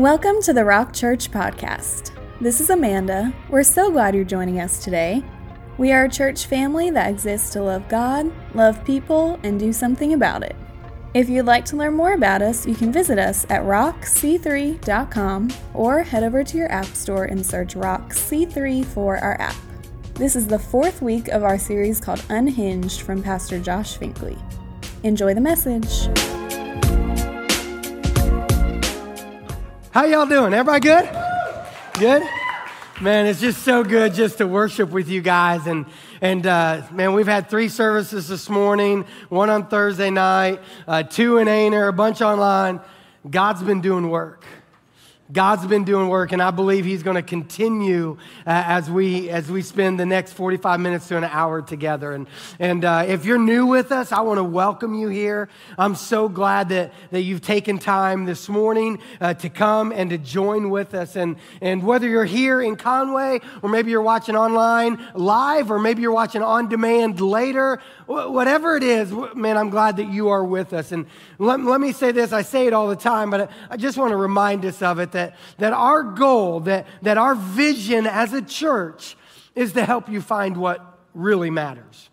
Welcome to the Rock Church Podcast. This is Amanda. We're so glad you're joining us today. We are a church family that exists to love God, love people, and do something about it. If you'd like to learn more about us, you can visit us at rockc3.com or head over to your app store and search Rock C3 for our app. This is the fourth week of our series called Unhinged from Pastor Josh Finklea. Enjoy the message. How y'all doing? Everybody good? Good? Man, it's just so good just to worship with you guys. And, and uh, man, we've had three services this morning one on Thursday night, uh, two in Aner, a bunch online. God's been doing work. God's been doing work, and I believe He's going to continue uh, as we as we spend the next 45 minutes to an hour together. And and uh, if you're new with us, I want to welcome you here. I'm so glad that that you've taken time this morning uh, to come and to join with us. And and whether you're here in Conway, or maybe you're watching online live, or maybe you're watching on demand later, whatever it is, man, I'm glad that you are with us. And let, let me say this: I say it all the time, but I just want to remind us of it that, that our goal, that, that our vision as a church is to help you find what really matters.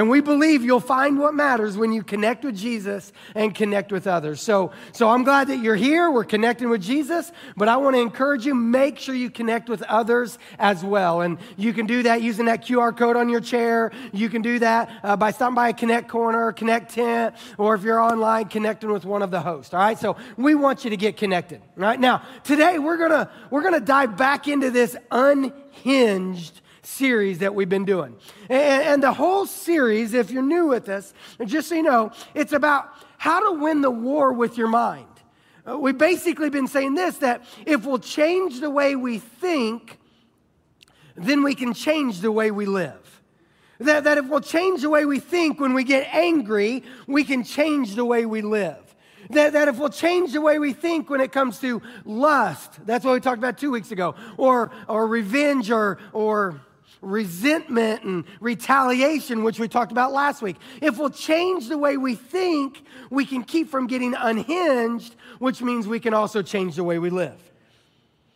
And we believe you'll find what matters when you connect with Jesus and connect with others. So, so I'm glad that you're here. We're connecting with Jesus, but I want to encourage you make sure you connect with others as well. And you can do that using that QR code on your chair. You can do that uh, by stopping by a Connect Corner, Connect Tent, or if you're online, connecting with one of the hosts. All right. So we want you to get connected. All right. Now, today we're gonna we're gonna dive back into this unhinged series that we've been doing. And, and the whole series, if you're new with us, just so you know, it's about how to win the war with your mind. Uh, we've basically been saying this that if we'll change the way we think, then we can change the way we live. That, that if we'll change the way we think when we get angry, we can change the way we live. That, that if we'll change the way we think when it comes to lust, that's what we talked about two weeks ago, or, or revenge or, or resentment and retaliation, which we talked about last week. If we'll change the way we think, we can keep from getting unhinged, which means we can also change the way we live.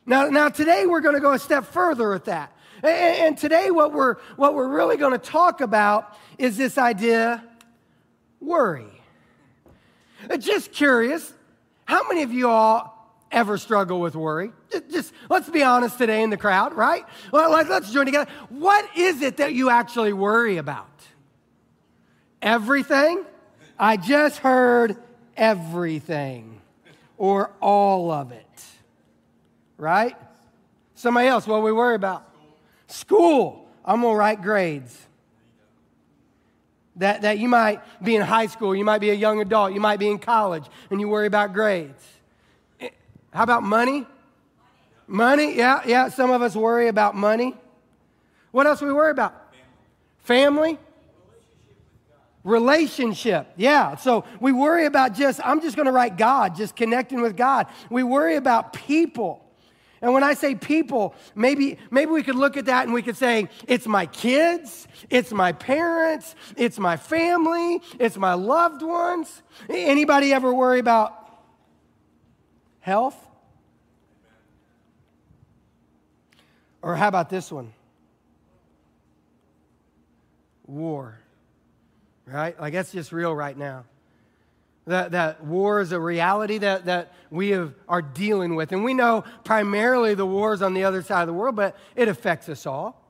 Now, now today we're going to go a step further with that. And, and today what we're, what we're really going to talk about is this idea worry. Uh, just curious, how many of you all ever struggle with worry? Just, let's be honest today in the crowd, right? Well, like, let's join together. What is it that you actually worry about? Everything? I just heard everything or all of it, right? Somebody else, what we worry about? School. I'm going to write grades. That, that you might be in high school, you might be a young adult, you might be in college, and you worry about grades. How about money? Money, yeah, yeah. Some of us worry about money. What else we worry about? Family. Relationship, yeah. So we worry about just, I'm just going to write God, just connecting with God. We worry about people. And when I say people, maybe, maybe we could look at that and we could say, it's my kids, it's my parents, it's my family, it's my loved ones. Anybody ever worry about health? Or how about this one? War. Right? Like that's just real right now. That, that war is a reality that, that we have, are dealing with. And we know primarily the wars on the other side of the world, but it affects us all.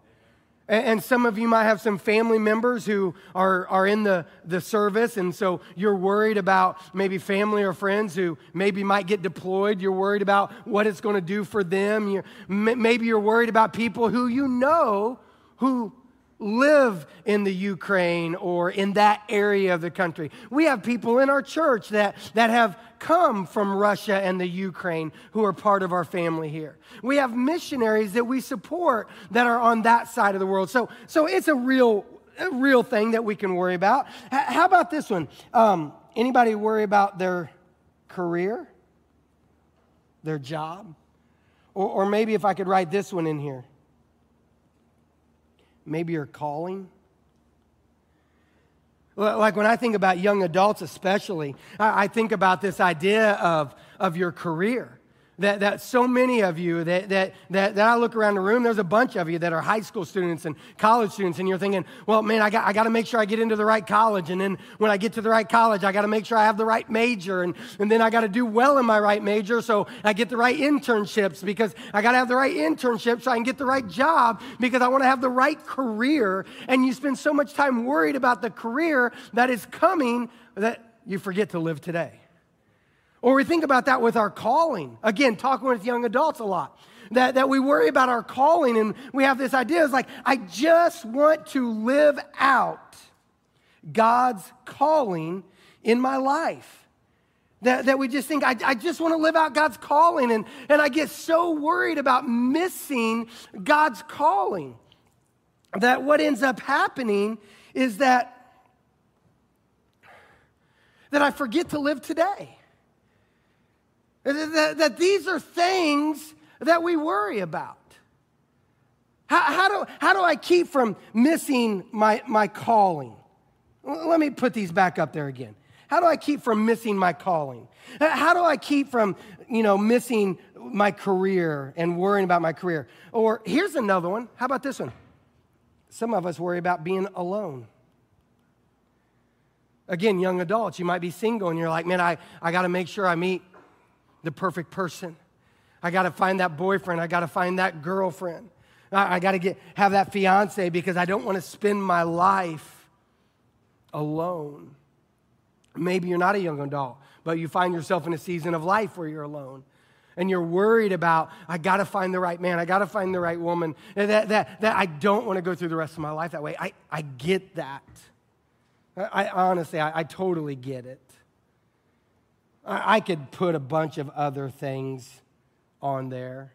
And some of you might have some family members who are, are in the, the service, and so you're worried about maybe family or friends who maybe might get deployed. You're worried about what it's going to do for them. You're, maybe you're worried about people who you know who live in the Ukraine or in that area of the country. We have people in our church that, that have come from Russia and the Ukraine who are part of our family here. We have missionaries that we support that are on that side of the world. So, so it's a real, a real thing that we can worry about. H- how about this one? Um, anybody worry about their career, their job? Or, or maybe if I could write this one in here maybe your calling. Like when I think about young adults, especially, I think about this idea of, of your career. That, that so many of you that, that, that, that I look around the room, there's a bunch of you that are high school students and college students, and you're thinking, well, man, I got, I got to make sure I get into the right college. And then when I get to the right college, I got to make sure I have the right major. And, and then I got to do well in my right major so I get the right internships because I got to have the right internship so I can get the right job because I want to have the right career. And you spend so much time worried about the career that is coming that you forget to live today. Or we think about that with our calling. Again, talking with young adults a lot. That, that we worry about our calling and we have this idea is like, I just want to live out God's calling in my life. That, that we just think, I, I just want to live out God's calling. And, and I get so worried about missing God's calling that what ends up happening is that, that I forget to live today. That, that these are things that we worry about. How, how, do, how do I keep from missing my, my calling? Let me put these back up there again. How do I keep from missing my calling? How do I keep from, you know, missing my career and worrying about my career? Or here's another one. How about this one? Some of us worry about being alone. Again, young adults, you might be single and you're like, man, I, I got to make sure I meet the perfect person. I got to find that boyfriend. I got to find that girlfriend. I, I got to get have that fiance because I don't want to spend my life alone. Maybe you're not a young adult, but you find yourself in a season of life where you're alone and you're worried about i got to find the right man i got to find the right woman that, that, that i don't want to go through the rest of my life that way i, I get that i, I honestly I, I, totally get it I could put a bunch of other things on there,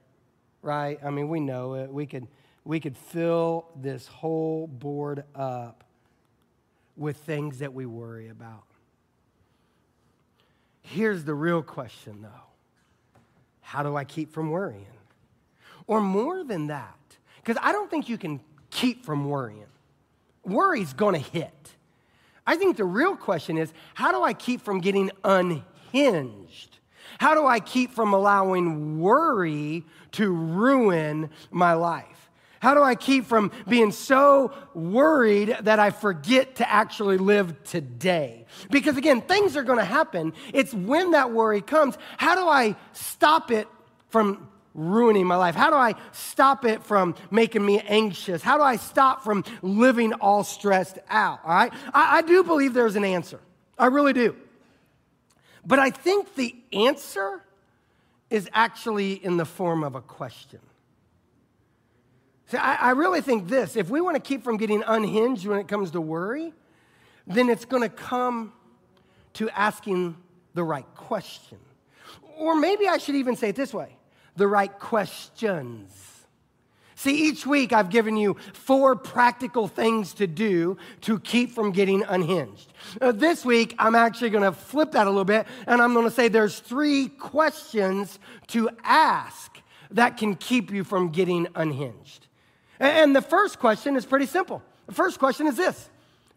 right? I mean, we know it. We could, we could fill this whole board up with things that we worry about. Here's the real question, though How do I keep from worrying? Or more than that, because I don't think you can keep from worrying. Worry's gonna hit. I think the real question is how do I keep from getting unhinged? Hinged? How do I keep from allowing worry to ruin my life? How do I keep from being so worried that I forget to actually live today? Because again, things are going to happen. It's when that worry comes. How do I stop it from ruining my life? How do I stop it from making me anxious? How do I stop from living all stressed out? All right? I, I do believe there's an answer. I really do. But I think the answer is actually in the form of a question. See, I, I really think this if we want to keep from getting unhinged when it comes to worry, then it's going to come to asking the right question. Or maybe I should even say it this way the right questions. See, each week I've given you four practical things to do to keep from getting unhinged. Uh, this week I'm actually going to flip that a little bit and I'm going to say there's three questions to ask that can keep you from getting unhinged. And the first question is pretty simple. The first question is this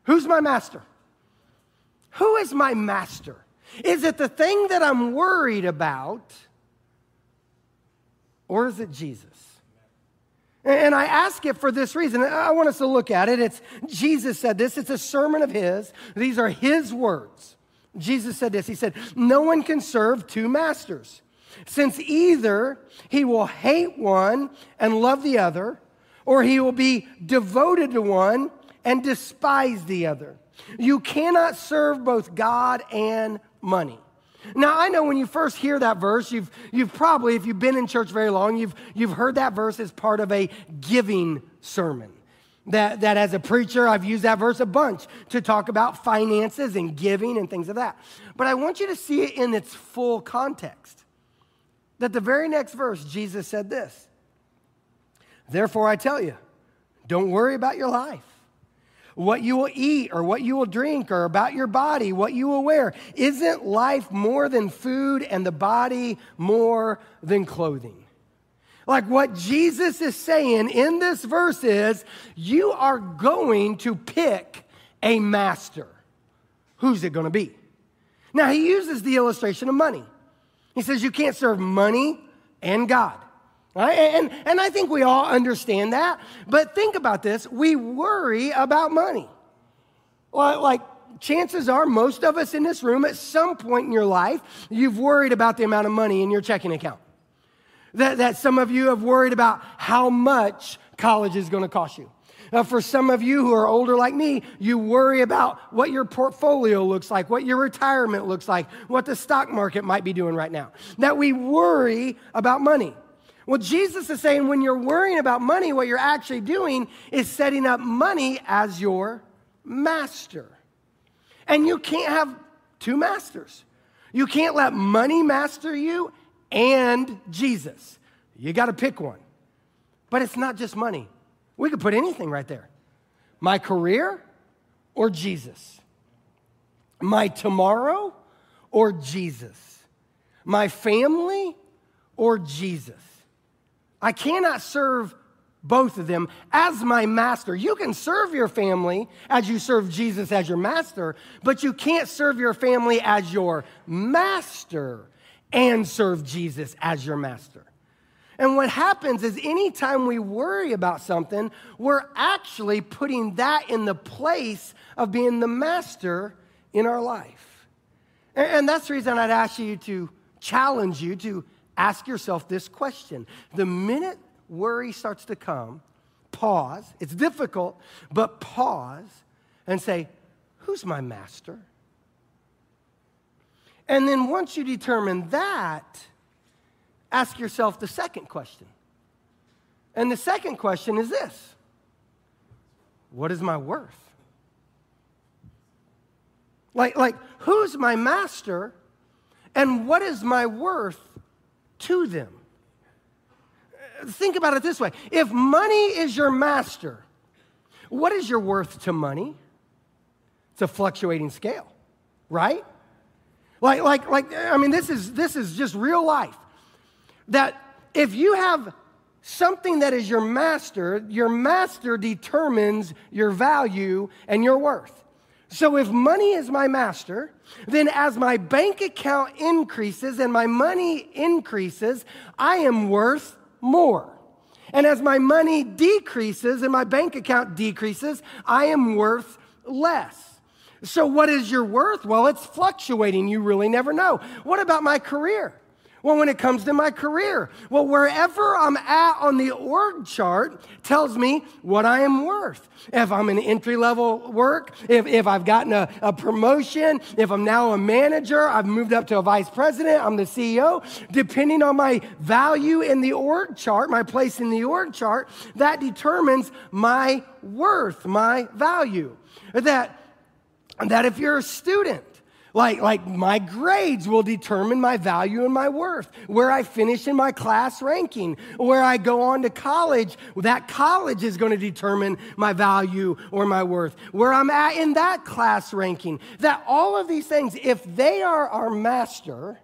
Who's my master? Who is my master? Is it the thing that I'm worried about, or is it Jesus? And I ask it for this reason. I want us to look at it. It's Jesus said this. It's a sermon of his. These are his words. Jesus said this. He said, "No one can serve two masters, since either he will hate one and love the other, or he will be devoted to one and despise the other. You cannot serve both God and money." Now, I know when you first hear that verse, you've, you've probably, if you've been in church very long, you've, you've heard that verse as part of a giving sermon. That, that as a preacher, I've used that verse a bunch to talk about finances and giving and things of that. But I want you to see it in its full context. That the very next verse, Jesus said this Therefore, I tell you, don't worry about your life what you will eat or what you will drink or about your body, what you will wear. Isn't life more than food and the body more than clothing? Like what Jesus is saying in this verse is you are going to pick a master. Who's it going to be? Now, he uses the illustration of money. He says you can't serve money and God. Right? And, and I think we all understand that. But think about this we worry about money. Well, Like, chances are, most of us in this room, at some point in your life, you've worried about the amount of money in your checking account. That, that some of you have worried about how much college is going to cost you. Uh, for some of you who are older like me, you worry about what your portfolio looks like, what your retirement looks like, what the stock market might be doing right now. That we worry about money. Well, Jesus is saying when you're worrying about money, what you're actually doing is setting up money as your master. And you can't have two masters. You can't let money master you and Jesus. You got to pick one. But it's not just money. We could put anything right there my career or Jesus, my tomorrow or Jesus, my family or Jesus. I cannot serve both of them as my master. You can serve your family as you serve Jesus as your master, but you can't serve your family as your master and serve Jesus as your master. And what happens is anytime we worry about something, we're actually putting that in the place of being the master in our life. And, that's the reason I'd ask you to challenge you to ask yourself this question. The minute worry starts to come, pause. It's difficult, but pause and say, Who's my master? And then once you determine that, ask yourself the second question. And the second question is this What is my worth? Like, like who's my master and what is my worth to them? Think about it this way if money is your master, what is your worth to money? It's a fluctuating scale, right? Like, like, like, I mean, this is this is just real life that if you have something that is your master, your master determines your value and your worth. So if money is my master, then as my bank account increases and my money increases, I am worth more. And as my money decreases and my bank account decreases, I am worth less. So, what is your worth? Well, it's fluctuating. You really never know. What about my career? Well, when it comes to my career, well, wherever I'm at on the org chart tells me what I am worth. If I'm in entry level work, if, if I've gotten a, a promotion, if I'm now a manager, I've moved up to a vice president, I'm the CEO, depending on my value in the org chart, my place in the org chart, that determines my worth, my value. That, that if you're a student, like, like my grades will determine my value and my worth. Where I finish in my class ranking, where I go on to college, that college is going to determine my value or my worth. Where I'm at in that class ranking, that all of these things, if they are our master,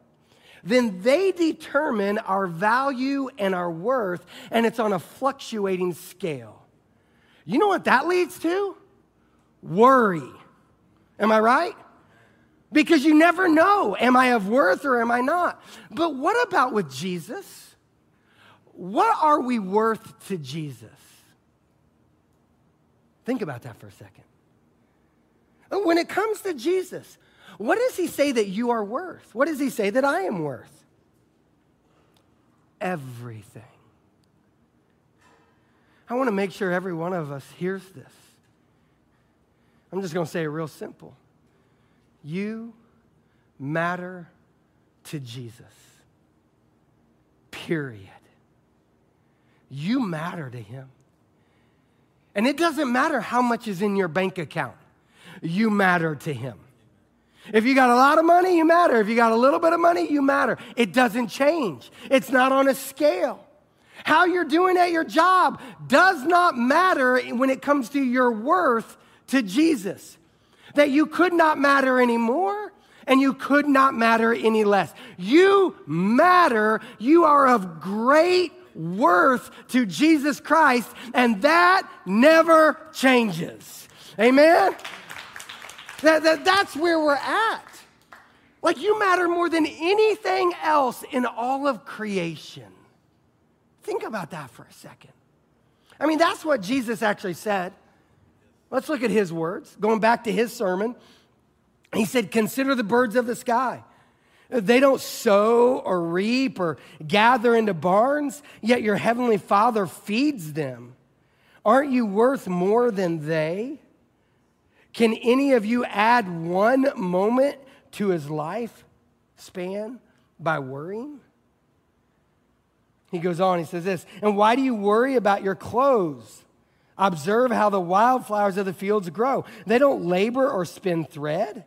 then they determine our value and our worth, and it's on a fluctuating scale. You know what that leads to? Worry. Am I right? Because you never know am I of worth or am I not? But what about with Jesus? What are we worth to Jesus? Think about that for a second. When it comes to Jesus, what does he say that you are worth? What does he say that I am worth? Everything. I want to make sure every one of us hears this. I'm just going to say it real simple. You matter to Jesus. Period. You matter to him. And it doesn't matter how much is in your bank account, you matter to him. If you got a lot of money, you matter. If you got a little bit of money, you matter. It doesn't change, it's not on a scale. How you're doing at your job does not matter when it comes to your worth to Jesus that you could not matter anymore and you could not matter any less. You matter. You are of great worth to Jesus Christ, and that never changes. Amen? That, that, that's where we're at. Like you matter more than anything else in all of creation. Think about that for a second. I mean, that's what Jesus actually said. Let's look at his words. Going back to his sermon, he said, Consider the birds of the sky. They don't sow or reap or gather into barns, yet your heavenly Father feeds them. Aren't you worth more than they? Can any of you add one moment to his life span by worrying? He goes on, he says this, and why do you worry about your clothes? Observe how the wildflowers of the fields grow. They don't labor or spin thread.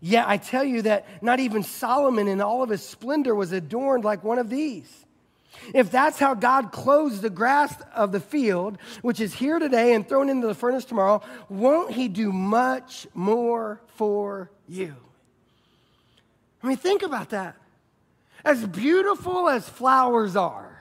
Yet I tell you that not even Solomon in all of his splendor was adorned like one of these. If that's how God clothes the grass of the field, which is here today and thrown into the furnace tomorrow, won't he do much more for you? I mean, think about that. As beautiful as flowers are,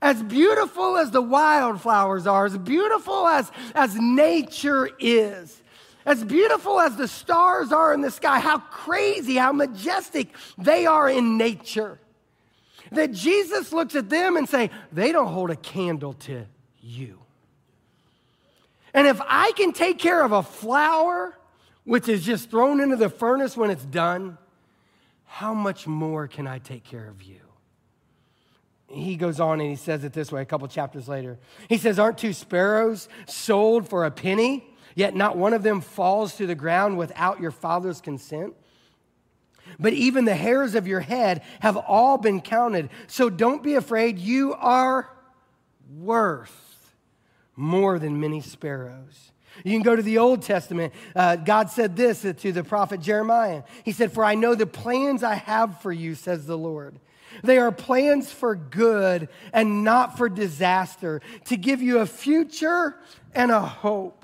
as beautiful as the wildflowers are, as beautiful as, as nature is, as beautiful as the stars are in the sky, how crazy, how majestic they are in nature. That Jesus looks at them and say, they don't hold a candle to you. And if I can take care of a flower, which is just thrown into the furnace when it's done, how much more can I take care of you? He goes on and he says it this way a couple chapters later. He says, Aren't two sparrows sold for a penny? Yet not one of them falls to the ground without your Father's consent. But even the hairs of your head have all been counted. So don't be afraid. You are worth more than many sparrows. You can go to the Old Testament. Uh, God said this to the prophet Jeremiah. He said, For I know the plans I have for you, says the Lord. They are plans for good and not for disaster, to give you a future and a hope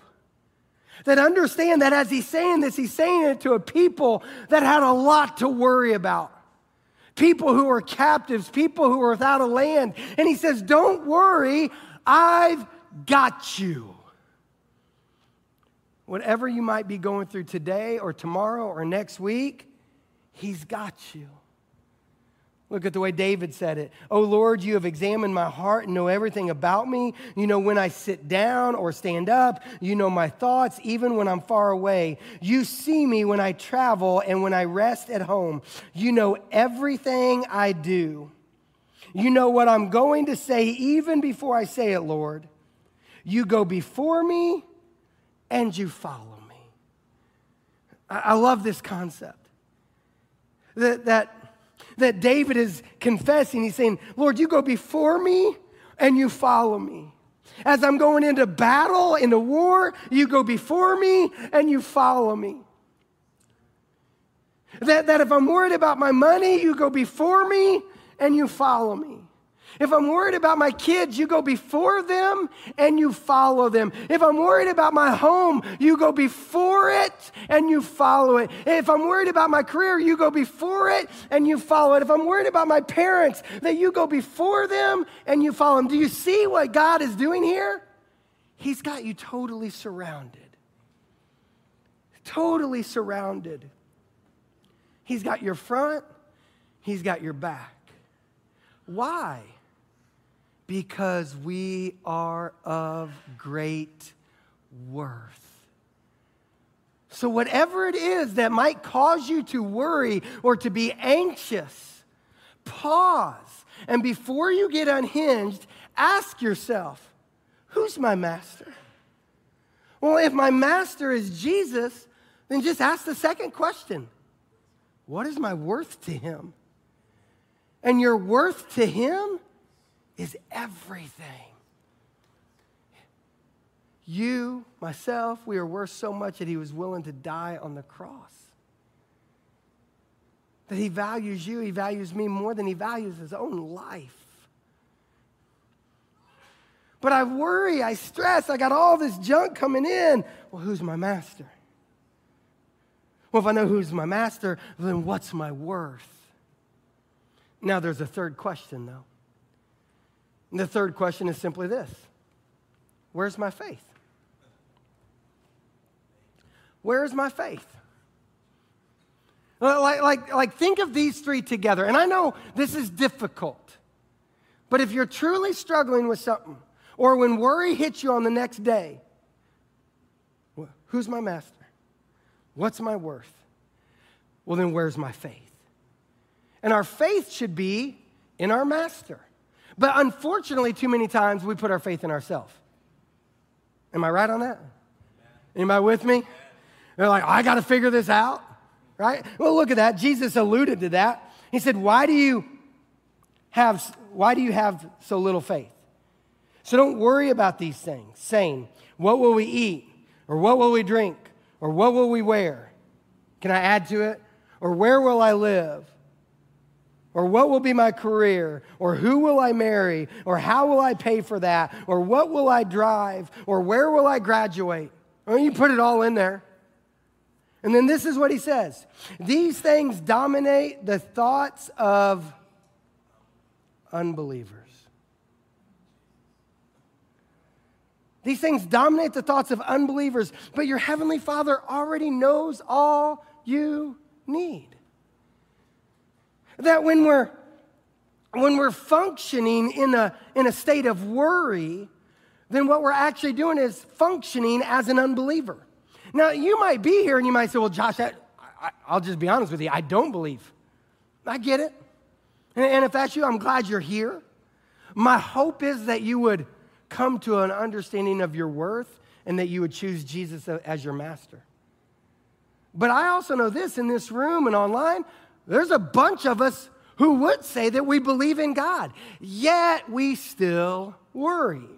that understand that as he's saying this, he's saying it to a people that had a lot to worry about. People who were captives, people who were without a land. And he says, Don't worry, I've got you. Whatever you might be going through today or tomorrow or next week, he's got you. Look at the way David said it. Oh Lord, you have examined my heart and know everything about me. You know when I sit down or stand up. You know my thoughts, even when I'm far away. You see me when I travel and when I rest at home. You know everything I do. You know what I'm going to say even before I say it, Lord. You go before me and you follow me. I love this concept. That, that that David is confessing. He's saying, Lord, you go before me and you follow me. As I'm going into battle, into war, you go before me and you follow me. That, that if I'm worried about my money, you go before me and you follow me. If I'm worried about my kids, you go before them and you follow them. If I'm worried about my home, you go before it and you follow it. If I'm worried about my career, you go before it and you follow it. If I'm worried about my parents, that you go before them and you follow them. Do you see what God is doing here? He's got you totally surrounded. Totally surrounded. He's got your front, He's got your back. Why? Because we are of great worth. So, whatever it is that might cause you to worry or to be anxious, pause. And before you get unhinged, ask yourself, who's my master? Well, if my master is Jesus, then just ask the second question What is my worth to him? And your worth to him is everything. You, myself, we are worth so much that he was willing to die on the cross. That he values you, he values me more than he values his own life. But I worry, I stress, I got all this junk coming in. Well, who's my master? Well, if I know who's my master, then what's my worth? Now, there's a third question, though. And the third question is simply this Where's my faith? Where's my faith? Like, like, like, think of these three together. And I know this is difficult, But if you're truly struggling with something, or when worry hits you on the next day, who's my master? What's my worth? Well, then where's my faith? And our faith should be in our master. But unfortunately, too many times we put our faith in ourselves. Am I right on that? Anybody with me? They're like, I got to figure this out, right? Well, look at that. Jesus alluded to that. He said, Why do you have, why do you have so little faith? So don't worry about these things, saying, What will we eat? Or what will we drink? Or what will we wear? Can I add to it? Or where will I live? Or what will be my career? Or who will I marry? Or how will I pay for that? Or what will I drive? Or where will I graduate? Or you put it all in there. And then this is what he says These things dominate the thoughts of unbelievers. These things dominate the thoughts of unbelievers, but your heavenly Father already knows all you need. That when we're when we're functioning in a, in a state of worry, then what we're actually doing is functioning as an unbeliever. Now, you might be here and you might say, Well, Josh, I, will just be honest with you. I don't believe. I get it. And, and if that's you, I'm glad you're here. My hope is that you would come to an understanding of your worth and that you would choose Jesus as your master. But I also know this in this room and online, there's a bunch of us who would say that we believe in God, yet we still worry.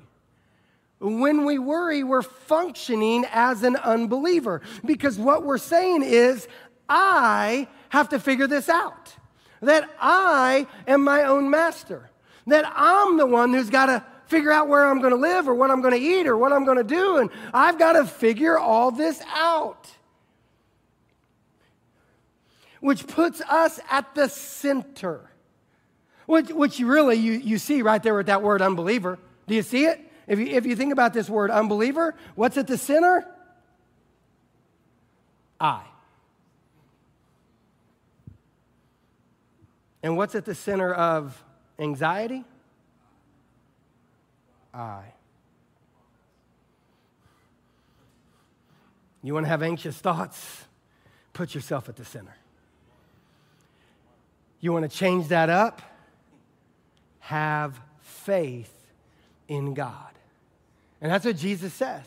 When we worry, we're functioning as an unbeliever because what we're saying is, I have to figure this out. That I am my own master. That I'm the one who's got to figure out where I'm going to live or what I'm going to eat or what I'm going to do. And I've got to figure all this out. Which puts us at the center. Which, which really you, you see right there with that word unbeliever. Do you see it? If you, if you think about this word unbeliever, what's at the center? I. And what's at the center of anxiety? I. You want to have anxious thoughts? Put yourself at the center. You want to change that up? Have faith in God. And that's what Jesus says.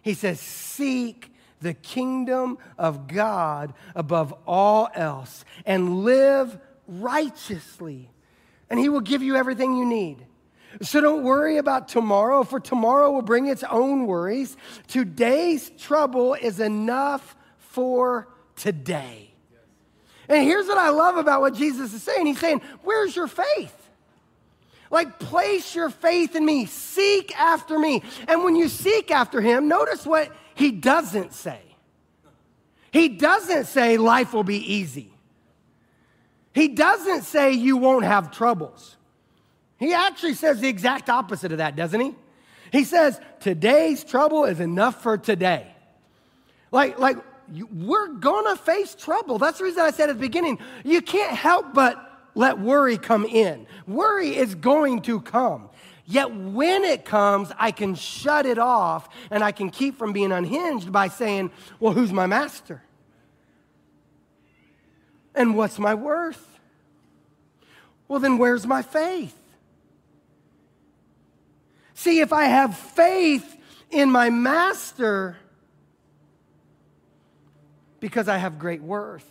He says, Seek the kingdom of God above all else and live righteously, and He will give you everything you need. So don't worry about tomorrow, for tomorrow will bring its own worries. Today's trouble is enough for today. And here's what I love about what Jesus is saying He's saying, Where's your faith? Like, place your faith in me, seek after me. And when you seek after him, notice what he doesn't say. He doesn't say life will be easy. He doesn't say you won't have troubles. He actually says the exact opposite of that, doesn't he? He says, today's trouble is enough for today. Like, like you, we're gonna face trouble. That's the reason I said at the beginning, you can't help but let worry come in. Worry is going to come. Yet when it comes, I can shut it off and I can keep from being unhinged by saying, Well, who's my master? And what's my worth? Well, then where's my faith? See, if I have faith in my master because I have great worth,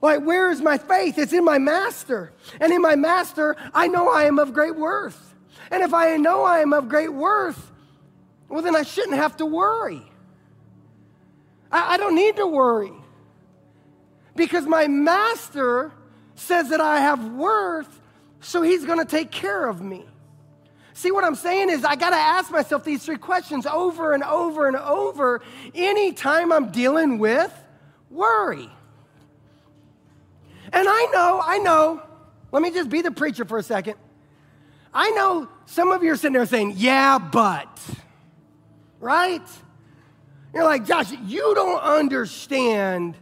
like, where is my faith? It's in my master. And in my master, I know I am of great worth. And if I know I am of great worth, well, then I shouldn't have to worry. I, I don't need to worry because my master says that I have worth, so he's going to take care of me. See, what I'm saying is, I got to ask myself these three questions over and over and over anytime I'm dealing with worry. And I know, I know, let me just be the preacher for a second. I know some of you are sitting there saying, yeah, but, right? You're like, Josh, you don't understand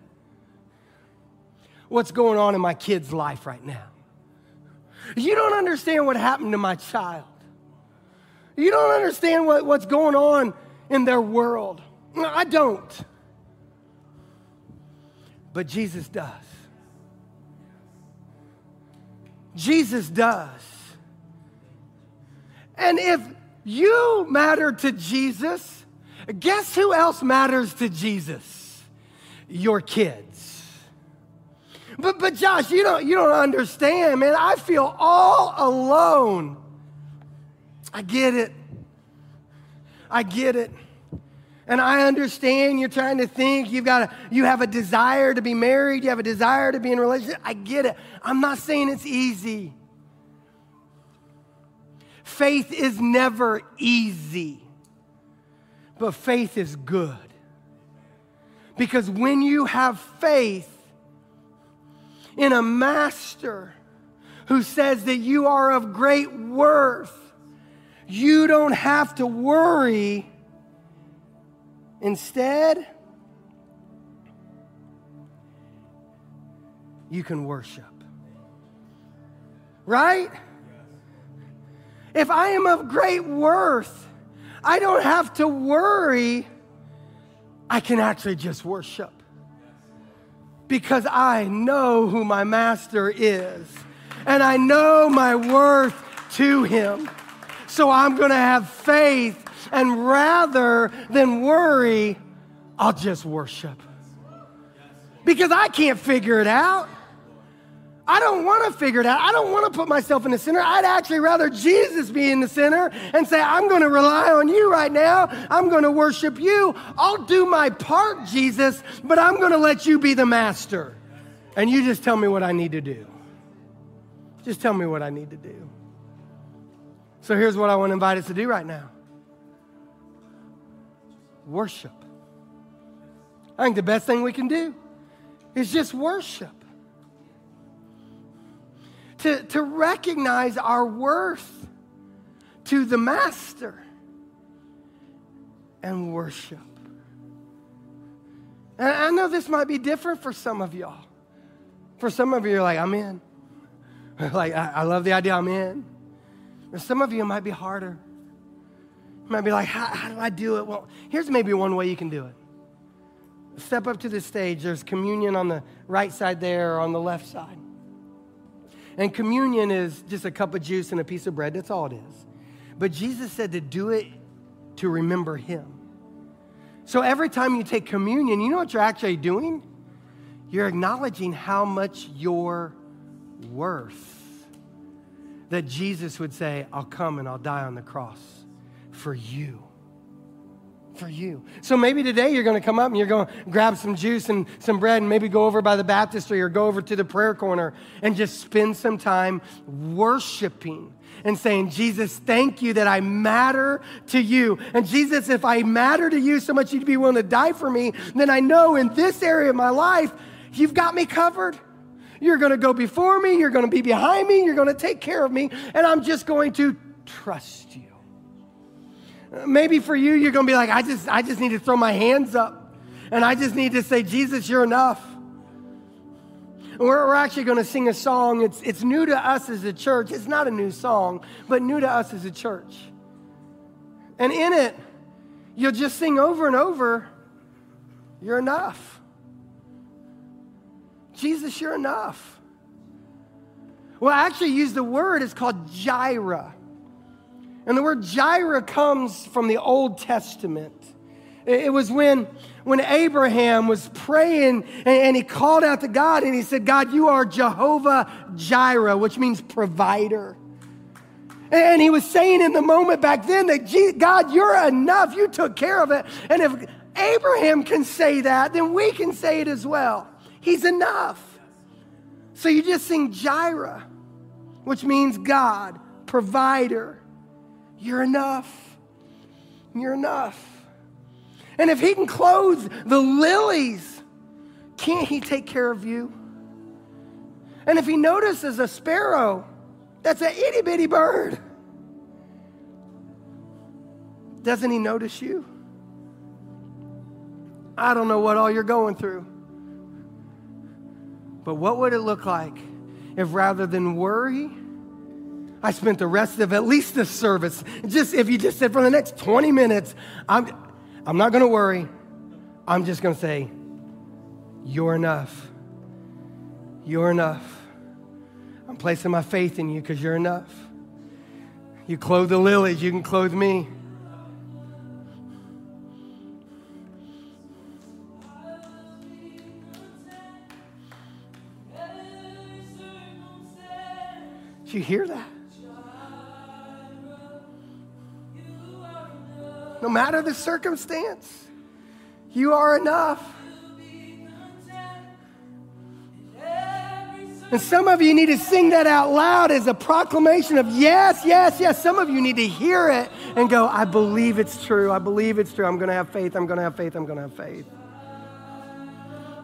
what's going on in my kid's life right now. You don't understand what happened to my child. You don't understand what, what's going on in their world. I don't. But Jesus does. Jesus does. And if you matter to Jesus, guess who else matters to Jesus? Your kids. But, but Josh, you don't, you don't understand, man. I feel all alone. I get it. I get it. And I understand you're trying to think, you've got a, you have a desire to be married, you have a desire to be in a relationship. I get it. I'm not saying it's easy. Faith is never easy, but faith is good. Because when you have faith in a master who says that you are of great worth, you don't have to worry. Instead, you can worship. Right? If I am of great worth, I don't have to worry. I can actually just worship because I know who my master is and I know my worth to him. So I'm going to have faith, and rather than worry, I'll just worship. Because I can't figure it out. I don't want to figure it out. I don't want to put myself in the center. I'd actually rather Jesus be in the center and say, I'm going to rely on you right now. I'm going to worship you. I'll do my part, Jesus, but I'm going to let you be the master. And you just tell me what I need to do. Just tell me what I need to do. So here's what I want to invite us to do right now worship. I think the best thing we can do is just worship to, to recognize our worth to the Master and worship. And I know this might be different for some of y'all. For some of you, you're like, I'm in. like, I, I love the idea, I'm in. For some of you, might be harder. You might be like, how, how do I do it? Well, here's maybe one way you can do it. Step up to the stage. There's communion on the right side there or on the left side. And communion is just a cup of juice and a piece of bread. That's all it is. But Jesus said to do it to remember Him. So every time you take communion, you know what you're actually doing? You're acknowledging how much you're worth. That Jesus would say, I'll come and I'll die on the cross for you for you. So maybe today you're going to come up and you're going to grab some juice and some bread and maybe go over by the baptistry or go over to the prayer corner and just spend some time worshiping and saying, Jesus, thank you that I matter to you. And Jesus, if I matter to you so much you'd be willing to die for me, then I know in this area of my life, you've got me covered. You're going to go before me, you're going to be behind me, you're going to take care of me, and I'm just going to trust you. Maybe for you, you're going to be like, I just, I just need to throw my hands up and I just need to say, Jesus, you're enough. We're, we're actually going to sing a song. It's, it's new to us as a church. It's not a new song, but new to us as a church. And in it, you'll just sing over and over, You're enough. Jesus, you're enough. Well, I actually use the word, it's called Jireh. And the word Jireh comes from the Old Testament. It was when, when Abraham was praying and, and, he called out to God and he said, God, you are Jehovah Jireh, which means provider. And he was saying in the moment back then that, God, you're enough. You took care of it. And if Abraham can say that, then we can say it as well. He's enough. So you just sing Jireh, which means God, provider. You're enough. You're enough. And if he can clothe the lilies, can't he take care of you? And if he notices a sparrow, that's an itty bitty bird, doesn't he notice you? I don't know what all you're going through. But what would it look like if rather than worry, I spent the rest of at least this service, just if you just said for the next 20 minutes, I'm, I'm not to worry. I'm just to say, You're enough. You're enough. I'm placing my faith in you because you're enough. You clothe the lilies, you can clothe me. You hear that? No matter the circumstance, you are enough. And some of you need to sing that out loud as a proclamation of yes, yes, yes. Some of you need to hear it and go, I believe it's true. I believe it's true. I'm going to have faith. I'm going to have faith. I'm going to have faith.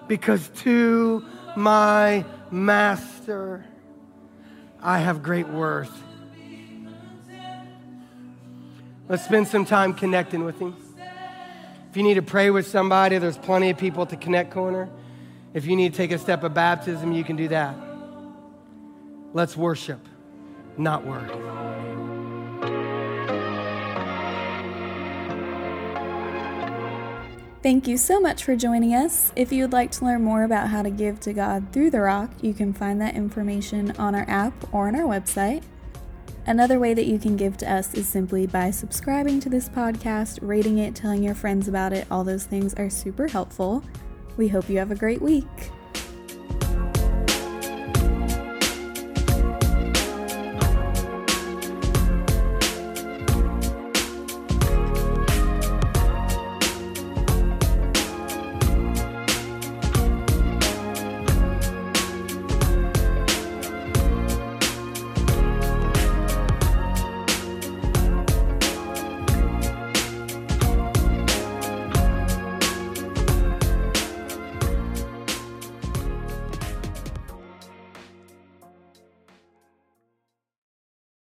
Because to my master, I have great worth. Let's spend some time connecting with him. If you need to pray with somebody, there's plenty of people at the Connect Corner. If you need to take a step of baptism, you can do that. Let's worship, not worry. Thank you so much for joining us. If you would like to learn more about how to give to God through the rock, you can find that information on our app or on our website. Another way that you can give to us is simply by subscribing to this podcast, rating it, telling your friends about it. All those things are super helpful. We hope you have a great week.